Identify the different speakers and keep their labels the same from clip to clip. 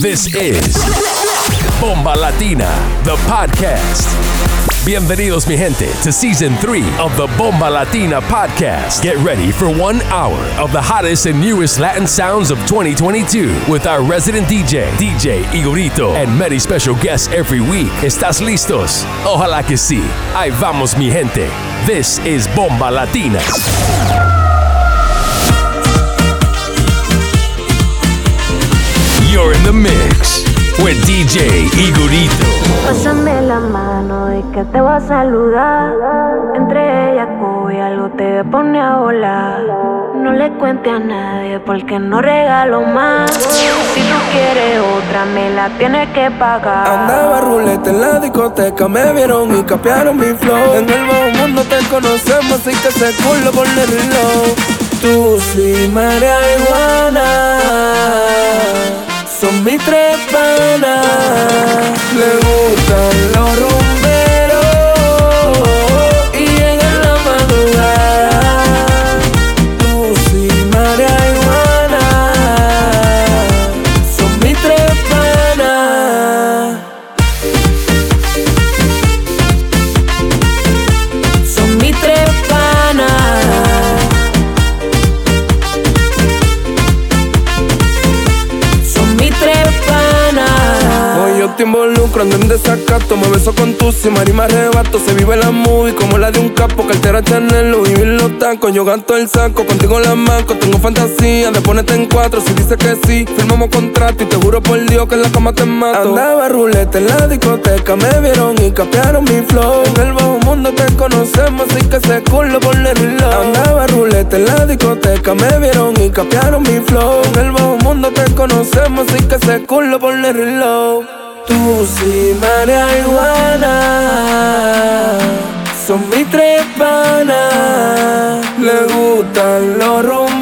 Speaker 1: This is Bomba Latina, the podcast. Bienvenidos, mi gente, to season three of the Bomba Latina podcast. Get ready for one hour of the hottest and newest Latin sounds of 2022 with our resident DJ, DJ Igorito, and many special guests every week. ¿Estás listos? Ojalá que sí. Ahí vamos, mi gente. This is Bomba Latina. You're in the mix with DJ Igorito.
Speaker 2: Pásame la mano y que te voy a saludar. Entre ella y algo te pone a volar. No le cuente a nadie porque no regalo más. Si tú quieres otra, me la tienes que pagar.
Speaker 3: Andaba ruleta en la discoteca, me vieron y capearon mi flow. En el nuevo mundo te conocemos, así que se culo por el reloj. Tú sí, María Iguana son mis tres panas. Le gustan los rumberos desacato. Me beso con tu y marima arrebato. Se vive la movie como la de un capo. Cartera Chanel, Louis Vuitton, los tacos. Yo gasto el saco, contigo la manco. Tengo fantasía de ponerte en cuatro. Si dices que sí, firmamos contrato. Y te juro por Dios que en la cama te mato. Andaba ruleta en la discoteca. Me vieron y capearon mi flow. En el bajo mundo te conocemos, así que se culo por el reloj. Andaba ruleta en la discoteca. Me vieron y capearon mi flow. En el bajo mundo te conocemos, así que se culo por el reloj. Tú sí, María Iguana Son mis tres panas. Le gustan los rumberos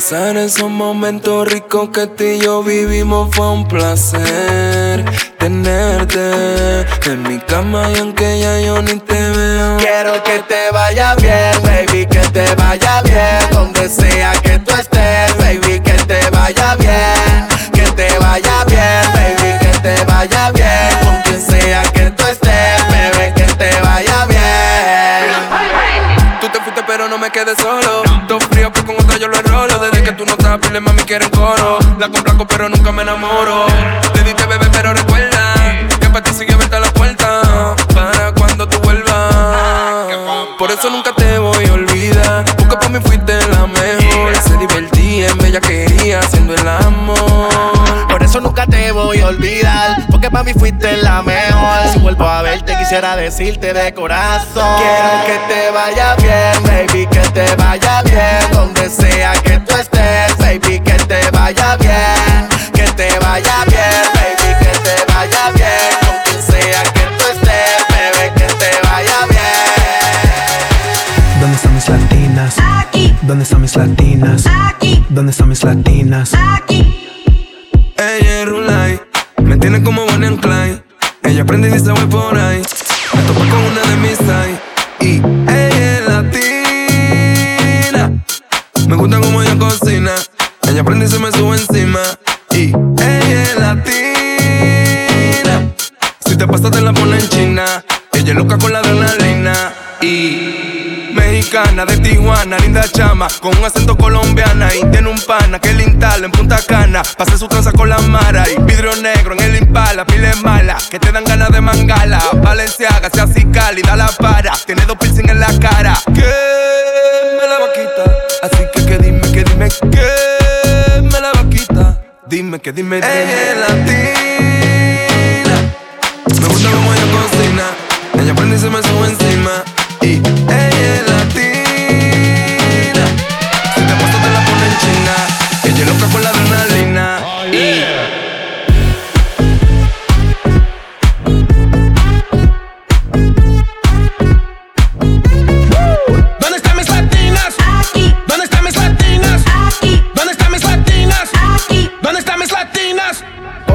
Speaker 3: pasar esos momentos ricos que tú y yo vivimos fue un placer.
Speaker 4: tenerte en mi cama y aunque ya yo ni te veo.
Speaker 5: Quiero que te vaya bien, baby, que te vaya bien. Donde sea que tú estés, baby, que te vaya bien. Que te vaya bien, baby, que te vaya bien. Con quien sea que tú estés, bebé, que te vaya bien.
Speaker 4: Tú te fuiste pero no me quedé solo. Estás, pile mami quieren coro. La complaco pero nunca me enamoro. Te diste bebé pero recuerda que para ti sigue abierta la puerta. Para cuando tú vuelvas. Por eso nunca te voy a olvidar. Porque para mí fuiste la mejor. Se divertía en bella quería haciendo el amor.
Speaker 5: Por eso nunca te voy a olvidar, porque para mí fuiste la mejor. Si vuelvo a verte, quisiera decirte de corazón. Quiero que te vaya bien, baby, que te vaya bien. Donde sea que tú estés, baby, que te vaya bien. Que te vaya bien, baby, que te vaya bien. Con quien sea que tú estés, bebé, que te vaya bien.
Speaker 6: ¿Dónde están mis latinas?
Speaker 7: Aquí,
Speaker 6: ¿Dónde están mis latinas?
Speaker 7: aquí,
Speaker 6: ¿Dónde están mis latinas?
Speaker 7: aquí.
Speaker 4: Ella es Rulay, me tiene como Bonnie and Clyde. Ella aprende y dice voy por ahí. Me topo con una de mis high. Y ella es latina. Me gusta como ella cocina. Ella aprende y se me sube encima. Y ella es latina. Si te pasas te la pone en China. Ella es loca con la adrenalina. Y mexicana de Tijuana, linda chama, con un acento colombiana. Y tiene un pana que le instala en Punta Cana. Pase su tranza con la mara. Y vidrio negro en el impala, pile mala, que te dan ganas de mangala. Valenciaga, sea así cálida, la para. Tiene dos piercing en la cara. Que me la va a quitar. Así que que dime, que dime, que Dime, que dime, dime. Ella es latina. Me gusta como ella cocina. Ella prende y se me sube encima. Y ella es latina. Si te pasas te la pone en china. Ella es loca con la adrenalina. Y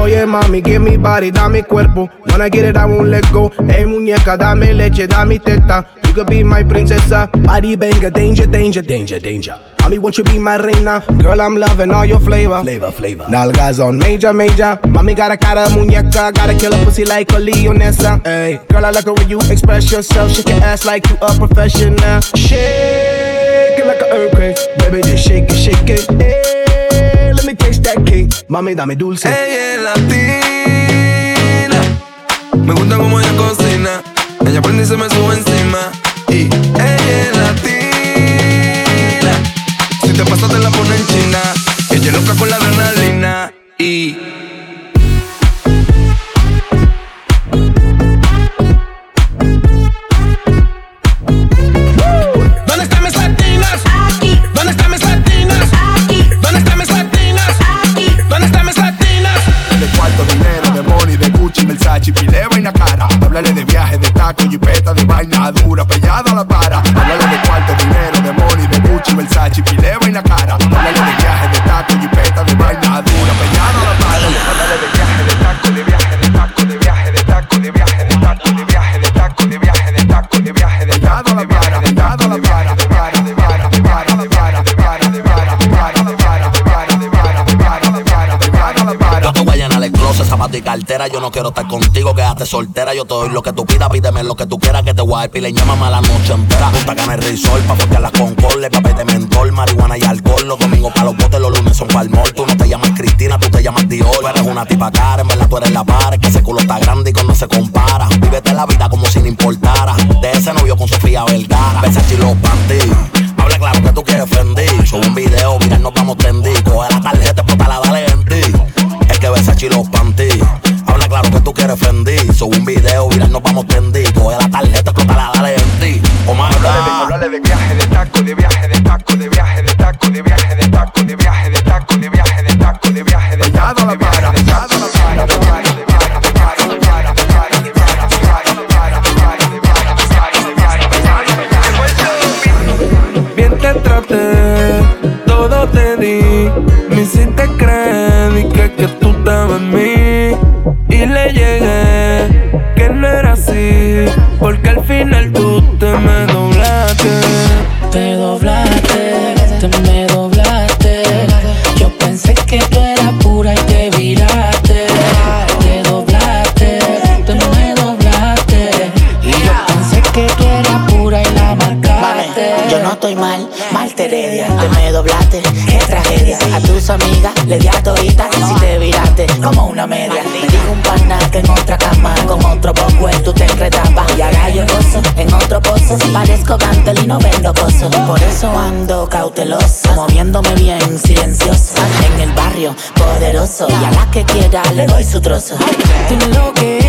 Speaker 8: Oye mami, give me body, dame cuerpo. When I get it, I won't let go. Hey muñeca, dame leche, dame teta. You could be my princesa. Body banger, danger, danger, danger, danger. Mommy, won't you be my reina? Girl, I'm loving all your flavor. Flavor, flavor. Nalgas on major, major. Mommy got a cara muñeca. Gotta kill a pussy like a Leonessa. Hey, girl, I like the way you express yourself. Shake your ass like you a professional. Shake it like an earthquake. Baby, just shake it, shake it. Hey, let me taste that cake. Mami, dame dulce.
Speaker 4: ella es latina. Me gusta como ella cocina. Ella prende y se me sube encima. Y ella es latina. Si te pasas te la pone en china. Ella es loca con la adrenalina. Y
Speaker 5: Gucci, Versace, pile vaina cara. Háblale de viaje, de taco, jipeta, de vaina dura, pellada a la para. Háblale de cuarto,
Speaker 9: cartera. Yo no quiero estar contigo, quédate soltera. Yo te doy lo que tú pidas, pídeme lo que tú quieras. Que te voy a y llámame a la noche entera. Punta cana el risol, pa' porque las concordes, papel de mentol, marihuana y alcohol. Los domingos pa' los botes, los lunes son pa'l. Tú no te llamas Cristina, tú te llamas Dior. Tú eres una tipa cara, en verdad tú eres la par. Que ese culo está grande y con no se compara. Vívete la vida como si no importara. De ese novio con Sofía Vergara. Versace y los. Habla claro que tú quieres Fendi. Sube un video, mira, nos vamos tendidos. Que tú quieres Fendi. Sube un video, mira, nos vamos tendidos. Coge la tarjeta, la dale en ti. O más
Speaker 5: Háblale de viaje, de taco, de viaje, de taco, de viaje,
Speaker 4: final
Speaker 10: moviéndome bien silencioso. En el barrio poderoso. Y a la que quiera le doy su trozo.
Speaker 11: Tú lo que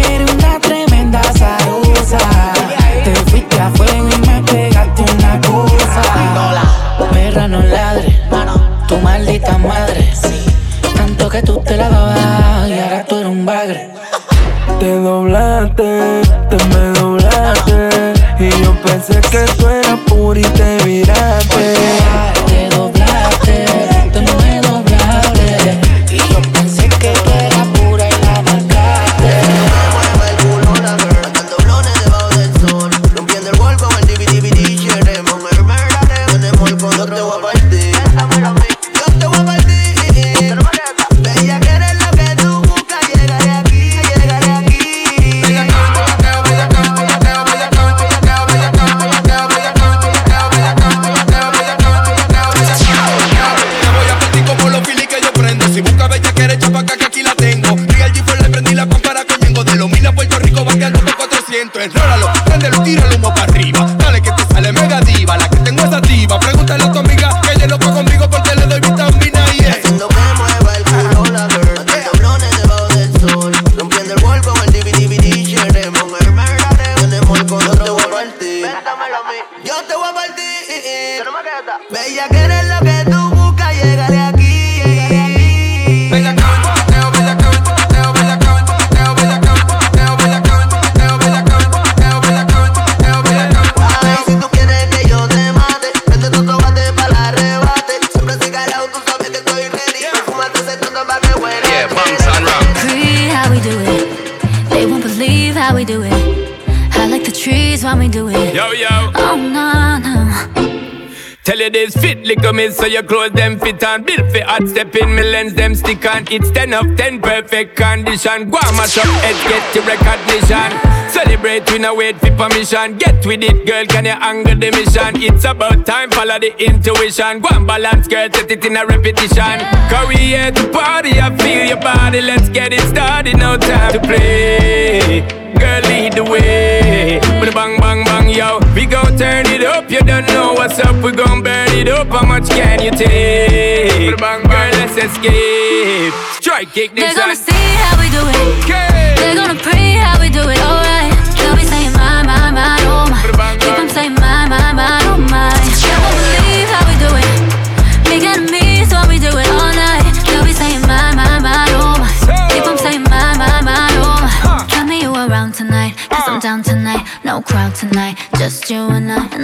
Speaker 11: me
Speaker 12: so your clothes them fit on. Built for hot step in me lens them stick on. It's 10 of 10 perfect condition. Go and mash up head, get your recognition. Celebrate, we no wait for permission. Get with it, girl, can you angle the mission? It's about time, follow the intuition. Go and balance, girl, set it in a repetition. Career to party, I feel your body. Let's get it started, no time to play. Girl, lead the way. A bang, bang, bang, yo. We gon' turn it up, you don't know what's up. We gon' burn it up. How much can you take? A bang, bang, let's escape. Strike kick
Speaker 13: They're gonna see how we do it.
Speaker 12: Okay.
Speaker 13: They're gonna pray how we do it.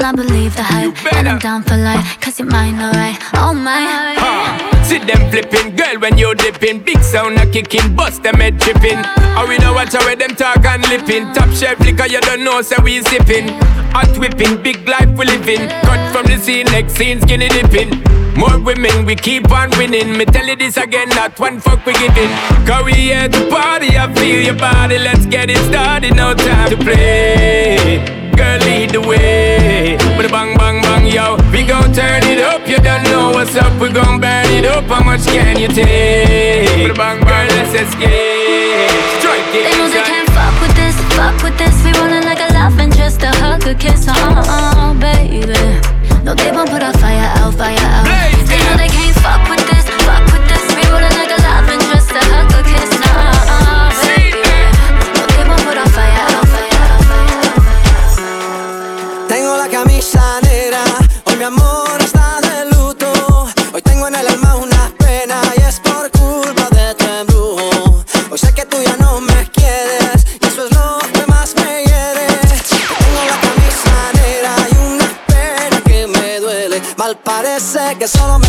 Speaker 13: I. Believe the hype. And I'm down for life, cause you're mine, alright. Oh my.
Speaker 12: See them flipping, girl, when you dipping. Big sound a kicking, bust them head tripping. And we know watch how them talk and lipping. Top shelf liquor, you don't know, so we sipping. Hot whipping, big life we living. Cut from the scene, next scene, skinny dipping. More women, we keep on winning. Me tell you this again, not one fuck we giving. Cause we here to party, I feel your body. Let's get it started, no time to play. Girl, lead the way. A bang, bang, bang, yo. We gon' turn it up, you don't know what's up. We gon' burn it up. How much can you take? A bang, bang, let's escape. Strike it.
Speaker 13: They know they can't fuck with this, fuck with this. We rollin' like a love and just a hug, a kiss, oh, oh baby. No, they won't put our fire out, fire out. They know they can't fuck with this,
Speaker 14: que
Speaker 15: solo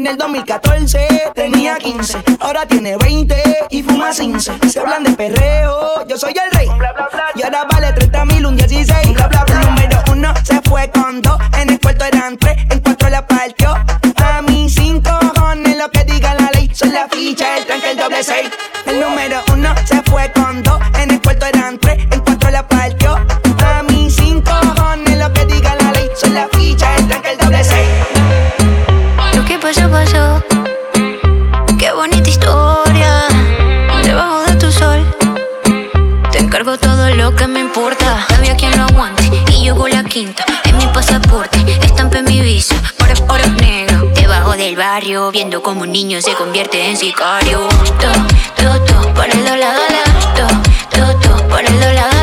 Speaker 15: En el 2014 tenía 15, ahora tiene 20 y fuma 15. Se hablan de perreo, yo soy el rey. Y ahora vale 30 mil, un 16. El número uno se fue con dos, en el cuarto eran tres, en cuatro la partió. A mí cinco cojones lo que diga la ley, soy la ficha, el tranque, el doble seis. El número uno se fue con dos.
Speaker 16: Viendo como un niño se convierte en sicario. To, to, to, por el dólar, dólar To, to, por el dólar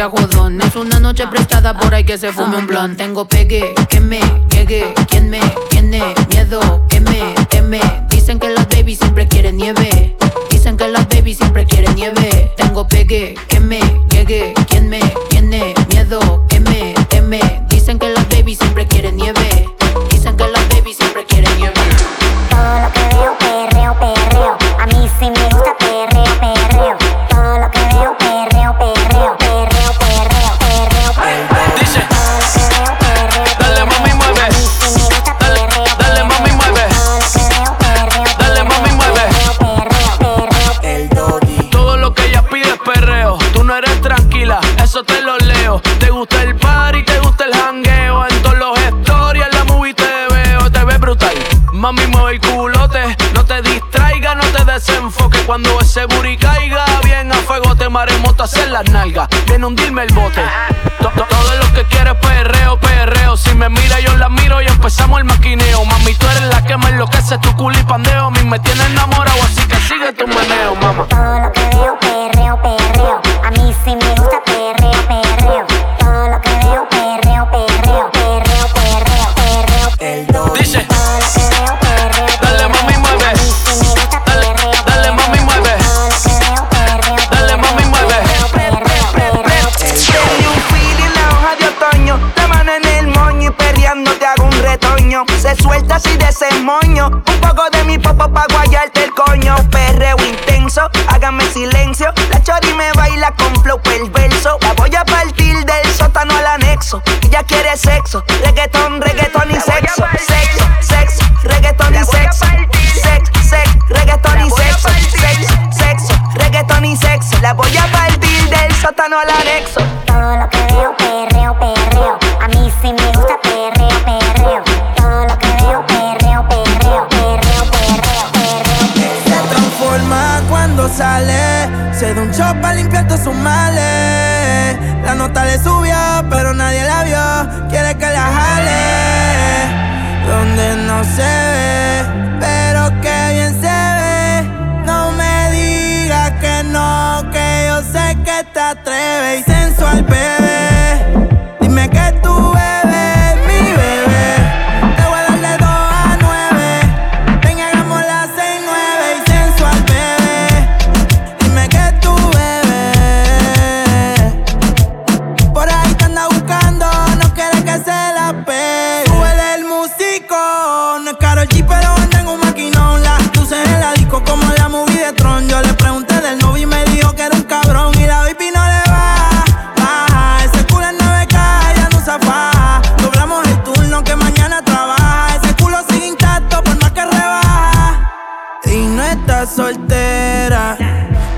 Speaker 17: Es una noche prestada por ahí que se fume un blon. Tengo pegue, que me llegue,
Speaker 15: hacer las nalgas, de hundirme el bote. Todo lo que quiero es perreo, perreo. Si me mira, yo la miro y empezamos el maquineo. Mami, tú eres la que me enloquece, tu culo y pandeo. A mí me tiene enamorado, así que sigue tu meneo, mamá.
Speaker 18: soltera,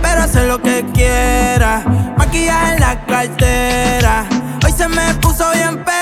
Speaker 18: pero hace lo que quiera. Maquillaje en la cartera, hoy se me puso bien
Speaker 19: pera.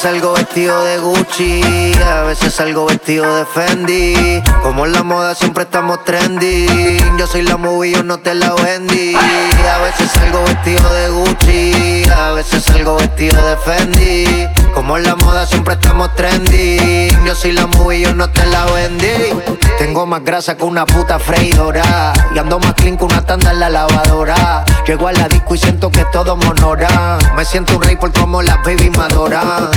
Speaker 20: A veces salgo vestido de Gucci, a veces salgo vestido de Fendi. Como en la moda siempre estamos trending. Yo soy la movie, yo no te la vendí. A veces salgo vestido de Gucci, a veces salgo vestido de Fendi. Como en la moda siempre estamos trending. Yo soy la movie, yo no te la vendí. Tengo más grasa que una puta freidora. Y ando más clean que una tanda en la lavadora. Llego a la disco y siento que todo me. Me siento un rey por como las baby me adoran.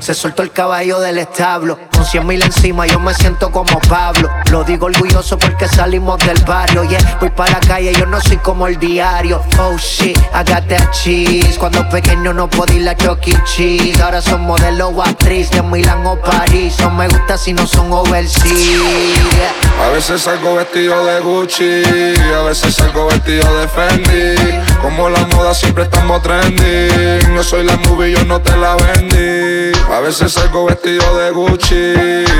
Speaker 20: Se soltó el caballo del establo. Con cien mil encima yo me siento como Pablo. Lo digo orgulloso porque salimos del barrio. Yeah, voy para la calle, yo no soy como el diario. Oh shit, I got that cheese. Cuando pequeño no podía ir a Chuck E. Cheese. Ahora son modelo o actriz de Milán o París. No me gusta si no son overseas.
Speaker 21: A veces salgo vestido de Gucci, a veces salgo vestido de Fendi. Como la moda siempre estamos trending. No soy la movie, yo no te la vendí. A veces salgo vestido de Gucci,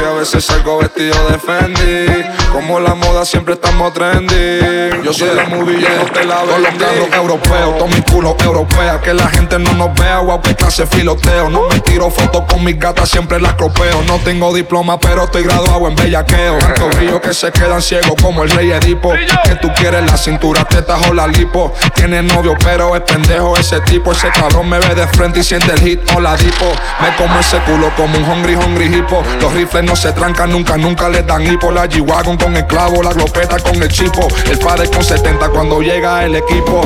Speaker 21: a veces salgo vestido de Fendi. Como la moda siempre estamos trending. Yo soy la movie, yo no te la. Con los carros europeos, todo mi culo europea. Que la gente no nos vea, guau, que clase filoteo. No me tiro fotos con mis gatas, siempre las cropeo. No tengo diploma, pero estoy graduado en bellaqueo. Tanto brillo que se quedan ciegos como el rey Edipo. Que tú quieres la cintura, tetas o la lipo. Tiene novio, pero es pendejo ese tipo. Ese cabrón me ve de frente y siente el hit o la dipo. Me como ese culo como un hungry, hungry hipo. Los rifles no se trancan nunca, nunca les dan hipo. La G-Wagon con el clavo, la glopeta con el chipo. El padre con 70 cuando llega el equipo.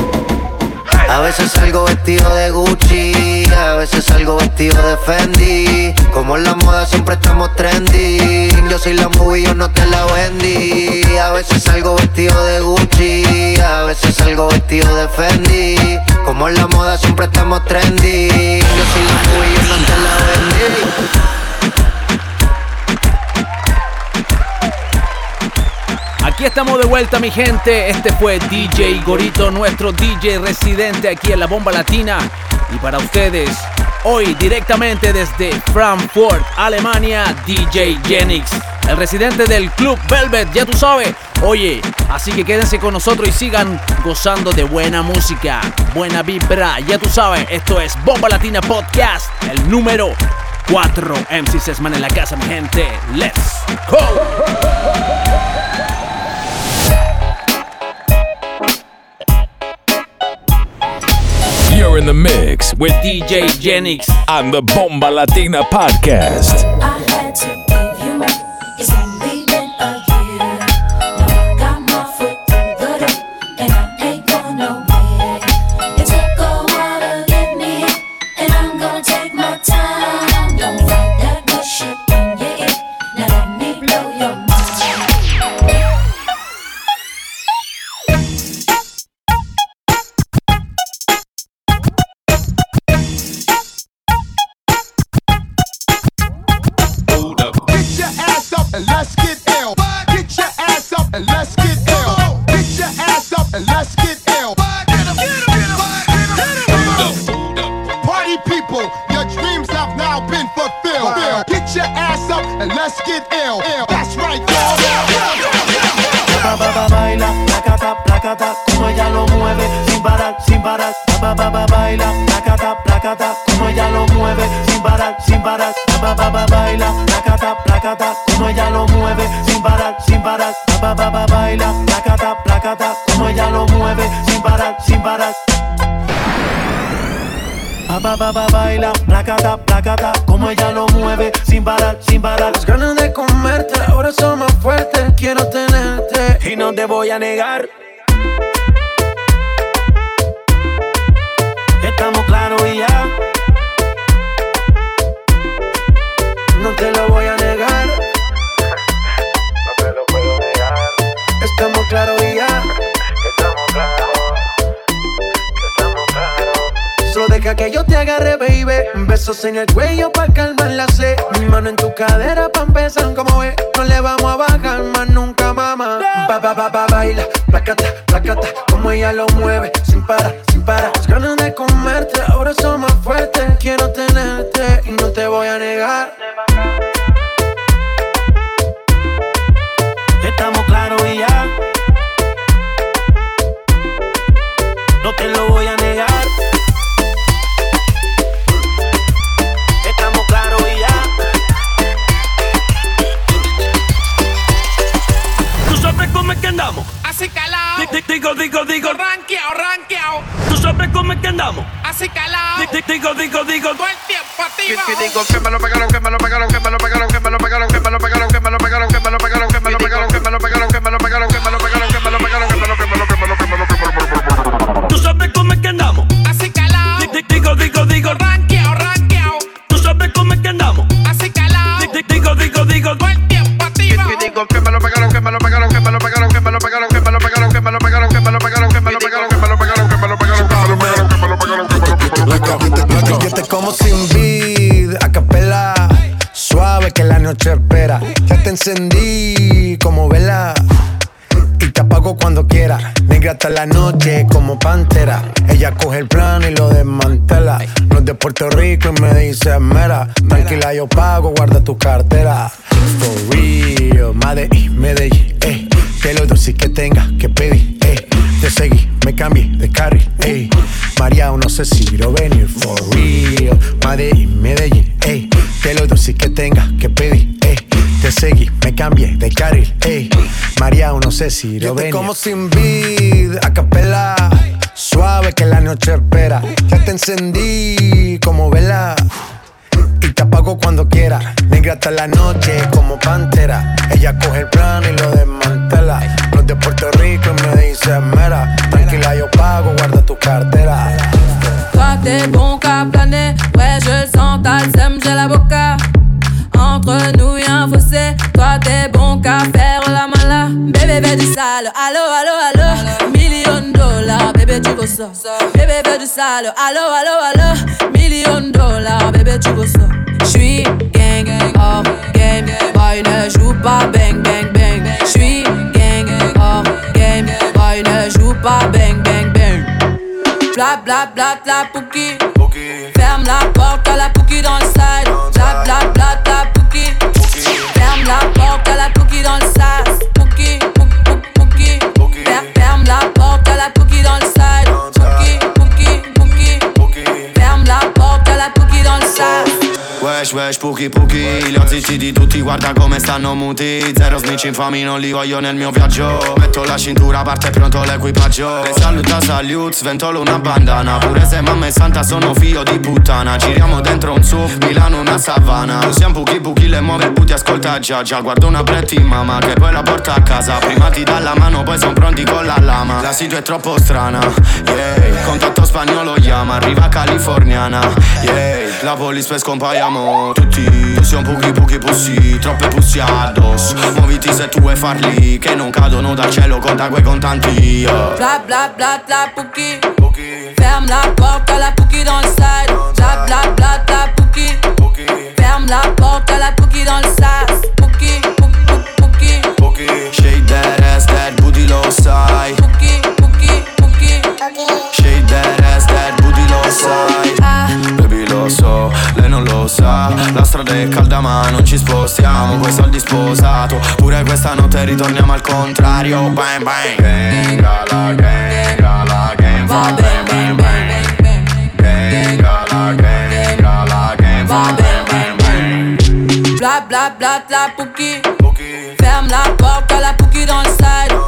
Speaker 20: A veces salgo vestido de Gucci, a veces salgo vestido de Fendi. Como en la moda siempre estamos trending. Yo soy la movie, yo no te la vendí. A veces salgo vestido de Gucci, a veces salgo vestido de Fendi. Como en la moda siempre estamos trending. Yo soy la movie, yo no te la vendí.
Speaker 22: Aquí estamos de vuelta, mi gente. Este fue DJ Gorito, nuestro DJ residente aquí en la Bomba Latina. Y para ustedes, hoy directamente desde Frankfurt, Alemania, DJ Genix, el residente del Club Velvet, ya tú sabes. Oye, así que quédense con nosotros y sigan gozando de buena música, buena vibra. Ya tú sabes, esto es Bomba Latina Podcast, el número 4. MC Sesman en la casa, mi gente. Let's go.
Speaker 23: In the mix with
Speaker 22: DJ Genix
Speaker 23: on the Bomba Latina podcast.
Speaker 24: Ella lo mueve, sin parar, sin parar. Ba, ba, ba, baila, placata, placata, como ella lo mueve, sin parar, sin parar. Ba, ba, ba, baila, placata, placata, como ella lo mueve, sin parar, sin parar. Ba, ba, ba, ba, baila, placata, placata, como ella lo mueve, sin parar, sin parar. Las ganas de comerte ahora son más fuertes, quiero tenerte y no te voy a negar. Estamos claros y ya. No te lo voy a negar. No te lo puedo negar. Estamos claros y ya. Estamos claros. Solo deja que yo te agarre, baby. Besos en el cuello pa' calmar la sed. Mi mano en tu cadera pa' empezar como ves. No le vamos a bajar más nunca, mamá. Ba, ba, ba, ba, baila, placata, placata. Como ella lo mueve, sin parar, sin parar. Las ganas de comerte ahora son más fuertes. Quiero tenerte y no te voy a negar. No te lo voy a negar. Estamos claros y ya.
Speaker 22: ¿Tú sabes cómo es que andamos?
Speaker 25: Así
Speaker 22: di- Digo, digo, digo.
Speaker 25: Ranqueao, ranqueao.
Speaker 22: ¿Tú sabes cómo es que andamos?
Speaker 25: Así
Speaker 22: di- Digo, digo, digo.
Speaker 25: Todo el tiempo activo.
Speaker 21: digo que me lo pegaron, que me lo pegaron, que me lo pegaron, que me lo pegaron, que me lo pegaron, que me lo pegaron, que me lo pegaron, que me lo pegaron, que me lo pegaron, pegaron, que me lo pegaron, que me lo pegaron, que me lo
Speaker 5: pegaron, que me lo pegaron, que me lo pegaron, que me lo pegaron, que me lo pegaron, que me lo pegaron, que me lo pegaron, que me lo pegaron, que me lo pegaron, que me lo pegaron, que me lo pegaron,
Speaker 26: te como sin vid, a capela. Suave que la noche espera. Ya te encendí como vela. Y te apago cuando quiera. Negra hasta la noche como pantera. Ella coge el plano y lo Puerto Rico y me dice mera. Tranquila, yo pago, guarda tu cartera. For real, Medellín, Medellín, eh. Que lo dulce que tenga que pedir, eh. Te seguí, me cambié de carril, eh. María, no sé si quiero venir. For real, Medellín, Medellín, eh. Que lo dulce que tenga que pedir, eh. Te seguí, me cambié de carril, ey. María, no sé si lo ven. como sin vid, a capela. Suave que la noche espera. Ya te encendí como vela. Y te apago cuando quiera. Negra hasta la noche como pantera. Ella coge el plano y lo desmantela. No es de Puerto Rico y me dice mera. Tranquila, yo pago, guarda tu cartera.
Speaker 21: Toi t'es bon qu'à planer, ouais je le sens, t'as la boca Entre nous y'a un fossé, toi t'es bon qu'à faire la mala Bébé veut du sale, allo allo allo dollars, bébé tu veux ça? Bébé veut du sale, allo allo allo Million dollars, bébé tu veux ça? J'suis gang, hors game, boy ne joue pas bang bang bang. J'suis gang, hors game, boy ne joue pas bang bang bang. Bla bla bla bla pouki. Ferme la porte à la pouki dans le side Bla bla bla bla pouki. Ferme la porte à la pouki dans le sas
Speaker 27: Wesh, wesh, puki puki Li zittiti tutti, guarda come stanno muti. Zero snitch infami, non li voglio nel mio viaggio. Metto la cintura, parte pronto l'equipaggio. Le saluta salute, sventolo una bandana. Pure se mamma è santa, sono figlio di puttana. Giriamo dentro un SUV, Milano una savana. Usiamo puki puki, le muove puti, ascolta già già. Guardo una pretti mamma, che poi la porta a casa. Prima ti dà la mano, poi son pronti con la lama. La situa è troppo strana, yeah. Contatto spagnolo chiama, arriva californiana, yeah. La police poi scompaiamo tutti Siamo pochi pochi pussi, troppe pussi addosso. Muoviti se tu vuoi farli Che non cadono dal cielo, conta quei contanti yeah.
Speaker 21: Bla bla bla bla pouki Ferme la porte à la pouki dans le side Bla bla bla bla pouki Ferme la porte à la pouki dans le sas Pouki, pouki, pouki
Speaker 27: Shake that ass, that booty lo sai. Shake that ass, that booty lo sai. Baby lo so, lei non lo sa La strada è calda ma non ci spostiamo. Coi soldi sposato Pure questa notte ritorniamo al contrario. Bang bang. Gang alla gang alla gang Fa bang bang bang. Gang alla gang alla gang Fa bang bang bang.
Speaker 21: Bla bla bla bla pouki Ferme la porte à la pouki dans le side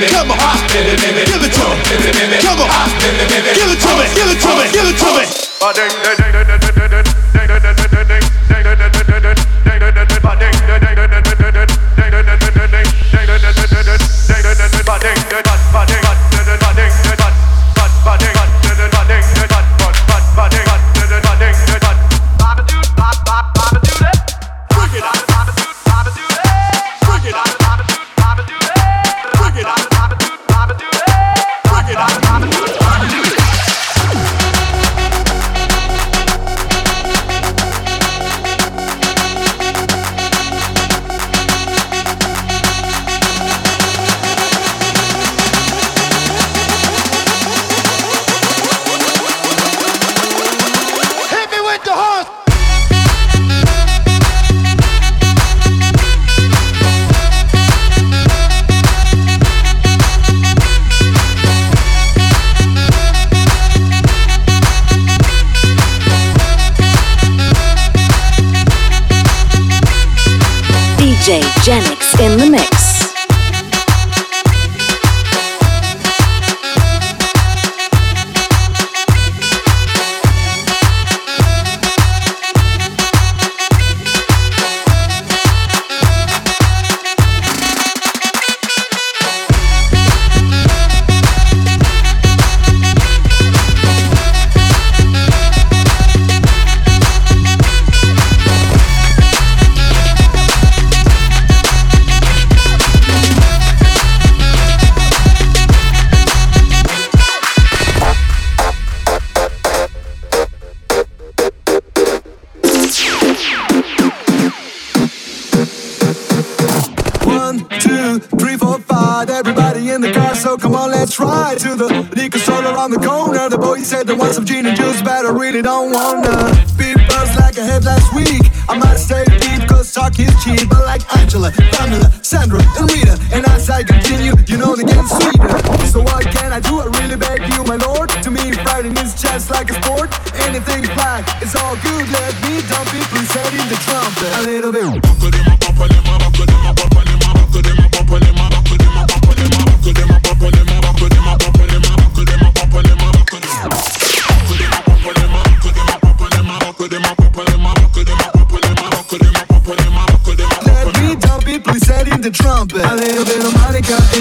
Speaker 28: baby,
Speaker 29: come on, ah, baby, baby, give it to ah, me, baby, baby, come on, ah, baby, give it to me, give it to me, give it to me. Two, three, four, five. Everybody in the car, so come on, let's ride to the liquor store around the corner. The boy said they want some gin and juice, but I really don't wanna be buzzed like I had last week. I might stay deep, cause talk is cheap. But like Angela, Pamela, Sandra, and Rita. And as I continue, you know they get sweeter. So what can I do? I really beg you, my lord. To me, fighting is just like a sport. Anything's black, it's all good. Let me dump it, please set in the trumpet. A little bit.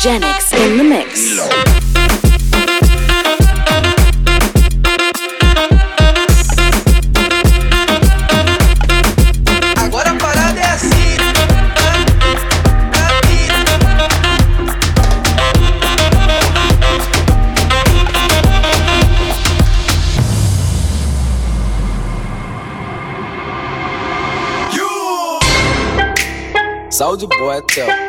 Speaker 13: Genix in the mix.
Speaker 15: Agora a
Speaker 4: parada é assim. Soldier boy.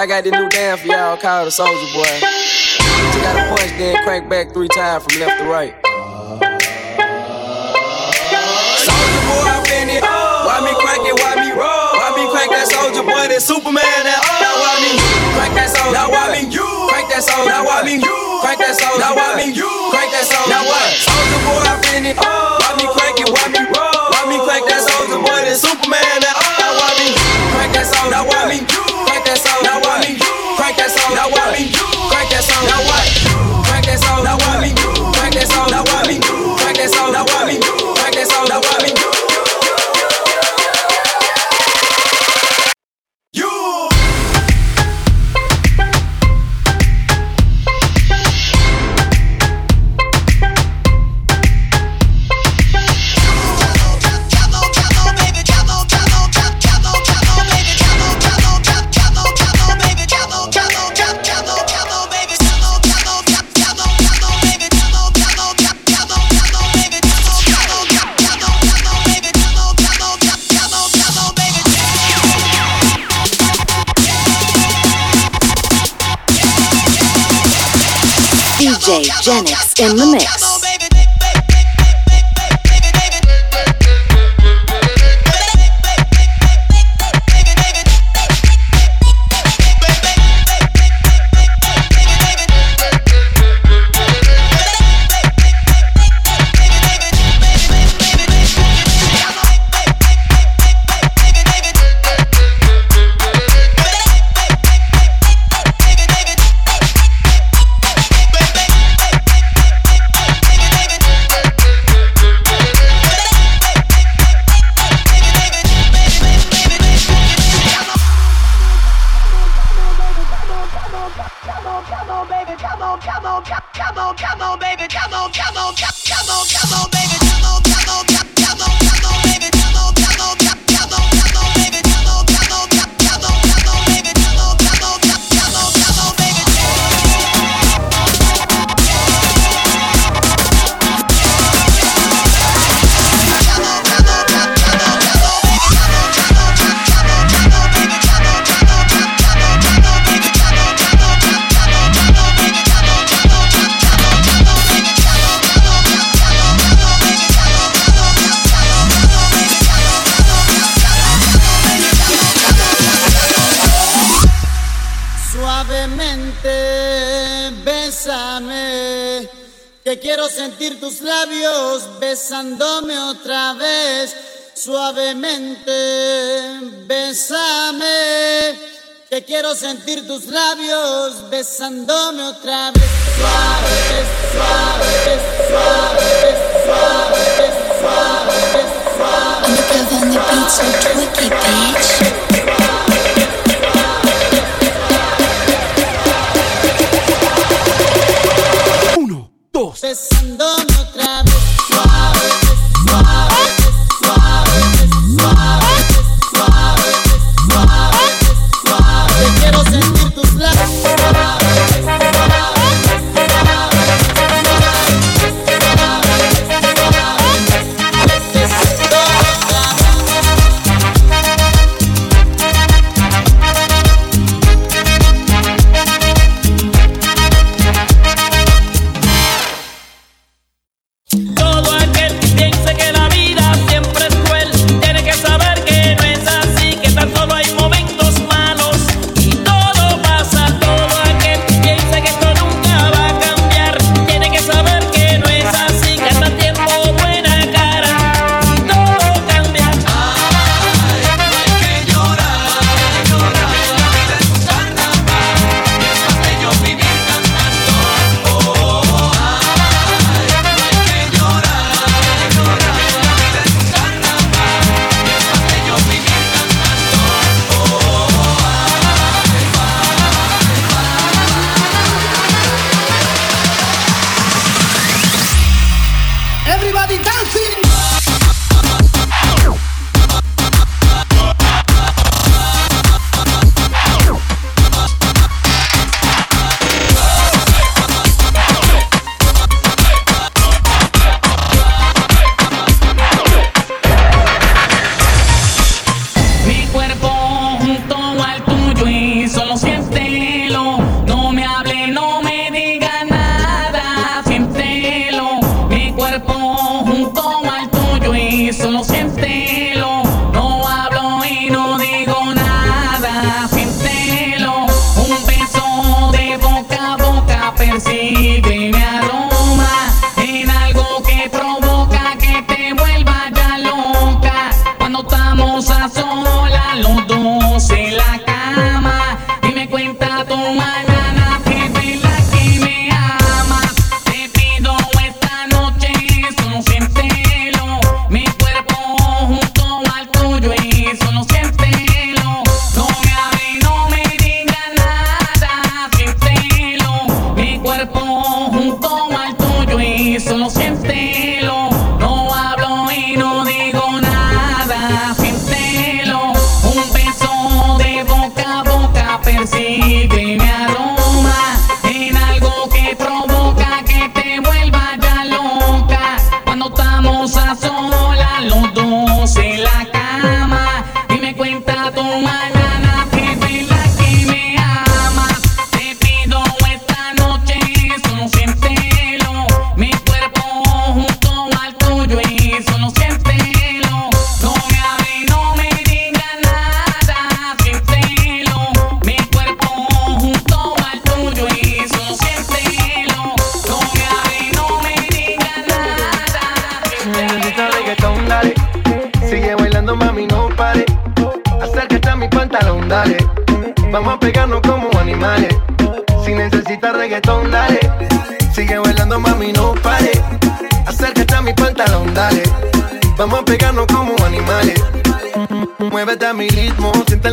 Speaker 4: I got this new dance for y'all called the Soldier Boy. You gotta punch, then crank back three times from left to right. Soldier boy, I'm in it. Why me crank it? Why me roll? Why me crank that soldier boy? That Superman that. Now why me crank that soldier? Now why me you crank that soldier? Now why me you crank that soldier? Now why me you crank that soldier? Now what? Soldier boy, I'm in it. Why me crank it? Why me roll? Why me crank that soldier boy? That Superman that. Now why me crank that soldier? Now why me you crank that soldier? Now I mean you. Crank that song. Now I mean you.
Speaker 30: DJ in the mix.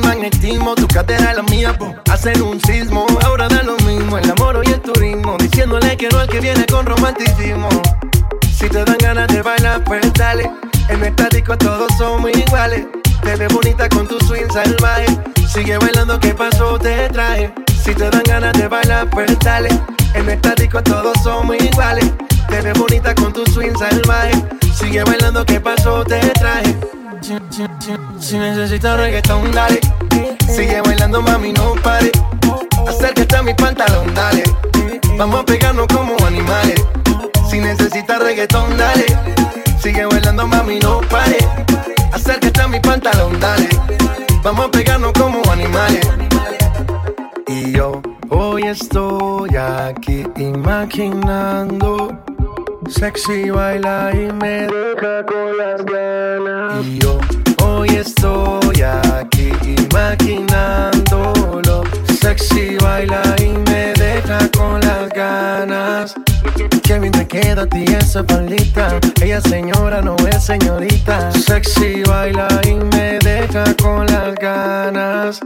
Speaker 24: Magnetismo. Tu cadera la mía, hacen un sismo. Ahora da lo mismo, el amor y el turismo. Diciéndole que no al que viene con romanticismo. Si te dan ganas de bailar, pues dale. En esta disco todos somos iguales. Te ves bonita con tu swing salvaje. Sigue bailando, ¿qué pasó? Te traje. Si te dan ganas de bailar, pues dale. En esta disco todos somos iguales. Te ves bonita con tu swing salvaje. Sigue bailando, ¿qué pasó? Te traje. Si, si, si, si necesitas reggaetón, dale. Sigue bailando, mami, no pare. Acércate a mi pantalón, dale. Vamos a pegarnos como animales. Si necesitas reggaetón, dale. Sigue bailando, mami, no pare. Acércate a mi pantalón, dale. Vamos a pegarnos como animales. Y yo hoy estoy aquí imaginando. Sexy baila y me deja con las ganas. Y yo hoy estoy aquí imaginándolo. Sexy baila y me deja con las ganas. Qué bien te queda a ti esa palita. Ella señora, no es señorita. Sexy baila y me deja con las ganas.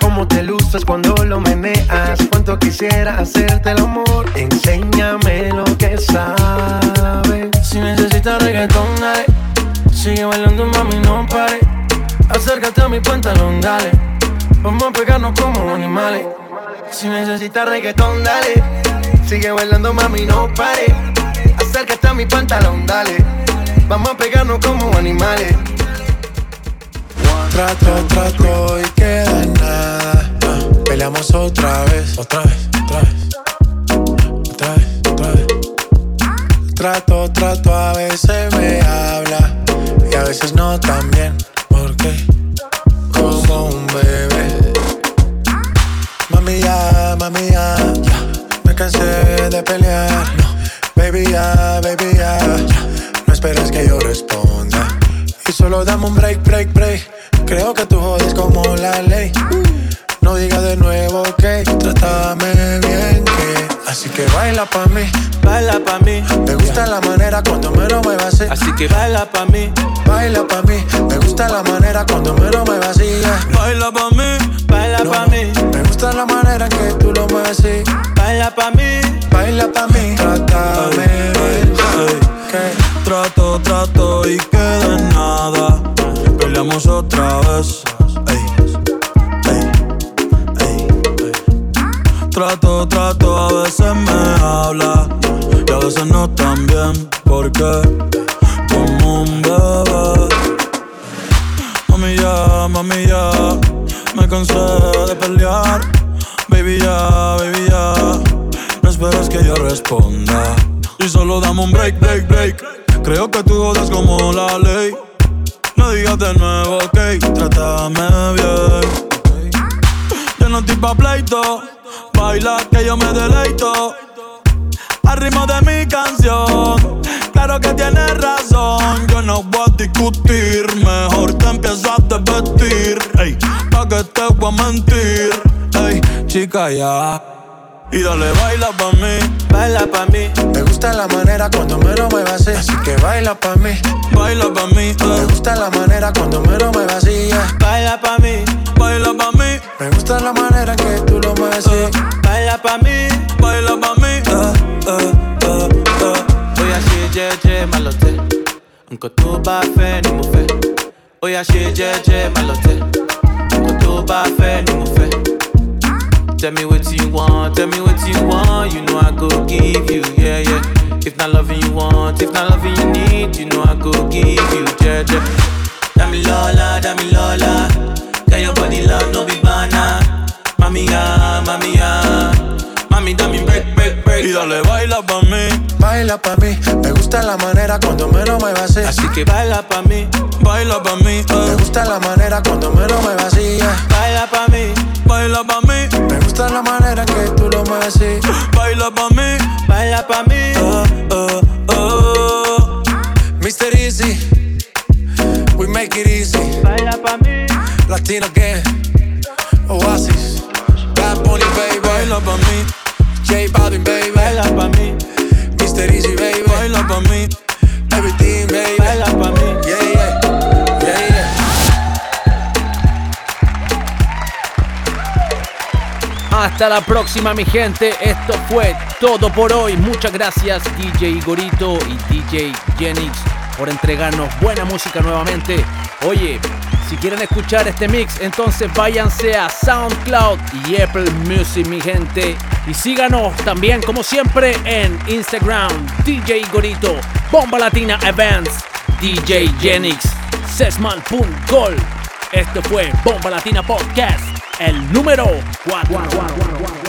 Speaker 24: Cómo te luces cuando lo meneas. Cuánto quisiera hacerte el amor. Enséñame lo que sabes. Si necesitas reggaetón, dale. Sigue bailando, mami, no pare. Acércate a mi pantalón, dale. Vamos a pegarnos como animales. Si necesitas reggaetón, dale. Sigue bailando, mami, no pare. Acércate a mi pantalón, dale. Vamos a pegarnos como animales.
Speaker 26: Trato, trato y queda nada. Peleamos otra vez, otra vez, otra vez, otra vez, otra vez. Trato, trato, a veces me habla y a veces no tan bien. Porque como un bebé. Mami ya, mami ya, ya. me cansé de pelear. Baby ya, baby ya, no esperes que yo responda. Y solo dame un break. Así que baila pa' mí,
Speaker 31: baila pa' mí.
Speaker 26: Me gusta la manera cuando me lo muevas así yeah.
Speaker 31: Baila pa' mí, baila
Speaker 26: No,
Speaker 31: pa' mí.
Speaker 26: Me gusta la manera en que tú lo mueves así
Speaker 31: Baila pa' mí,
Speaker 26: Baila pa' mí, trátame bien.
Speaker 21: Trato, trato y queda en nada. Peleamos otra vez. Trato, trato, a veces me habla y a veces no tan bien. Porque como un bebé. Mami ya, mami ya, me cansé de pelear. Baby ya, baby ya, no esperes que yo responda. Y solo dame un break, break, break. Creo que tú jodas como la ley. No digas de nuevo, ok, trátame bien. Yo no estoy pa' pleito, baila que yo me deleito. Al ritmo de mi canción, claro que tienes razón. Yo no voy a discutir, mejor te empiezas a vestir. Ey, pa' que te voy a mentir. Ey, chica, ya. Y dale, baila pa' mí,
Speaker 31: baila pa' mí
Speaker 26: Me gusta la manera cuando me lo muevas así Así que baila pa' mí,
Speaker 21: baila pa' mí,
Speaker 26: me
Speaker 21: eh.
Speaker 26: gusta la manera cuando me lo muevas así yeah.
Speaker 31: Baila pa' mí,
Speaker 21: baila pa' mí,
Speaker 26: Me gusta la manera que tú lo mueves así
Speaker 31: baila pa' mí
Speaker 21: baila pa' mí.
Speaker 31: Nǹkan tó bá fẹ́ ni mo fẹ́. Oya ṣe jẹ́jẹ́ má lọ tẹ̀. Nǹkan tó bá fẹ́ ni mo fẹ́. Tell me what you want, tell me what you want. You know I go give you, yeah, yeah. If not loving you want, if not loving you need You know I go give you, jẹ́jẹ́. Dami Lola, Dami Lola Get your body love, no be banana Mami ya, mami ya Mami, break, break, break
Speaker 21: Y dale, baila pa' mí,
Speaker 26: Baila pa' mí, me gusta la manera cuando me lo muevas así.
Speaker 31: Así que baila pa' mí,
Speaker 21: baila pa' mí,
Speaker 26: Me
Speaker 21: eh.
Speaker 26: gusta la manera cuando me lo muevas así yeah.
Speaker 31: baila pa' mí.
Speaker 21: Baila pa' mí,
Speaker 26: Me gusta la manera que tú lo mueves así.
Speaker 21: Baila pa' mí.
Speaker 31: Baila pa' mí.
Speaker 21: Eh, eh, eh.
Speaker 26: Mr. Easy. We make it easy.
Speaker 31: Baila pa' mí.
Speaker 26: Latino again Oasis J Balvin, baby. Baila
Speaker 31: pa' mí.
Speaker 26: Mr. Easy, baby.
Speaker 21: Baila pa' mí.
Speaker 26: Everything, baby. Baila
Speaker 31: pa' mí.
Speaker 26: Yeah, yeah. Yeah, yeah.
Speaker 22: Hasta la próxima, mi gente. Esto fue todo por hoy. Muchas gracias, DJ Igorito y DJ Genix, por entregarnos buena música nuevamente. Oye, si quieren escuchar este mix, entonces váyanse a SoundCloud y Apple Music, mi gente. Y síganos también, como siempre, en Instagram, DJ Igorito, Bomba Latina Events, DJ Genix, Sesman.gol. Esto fue Bomba Latina Podcast, el número 4.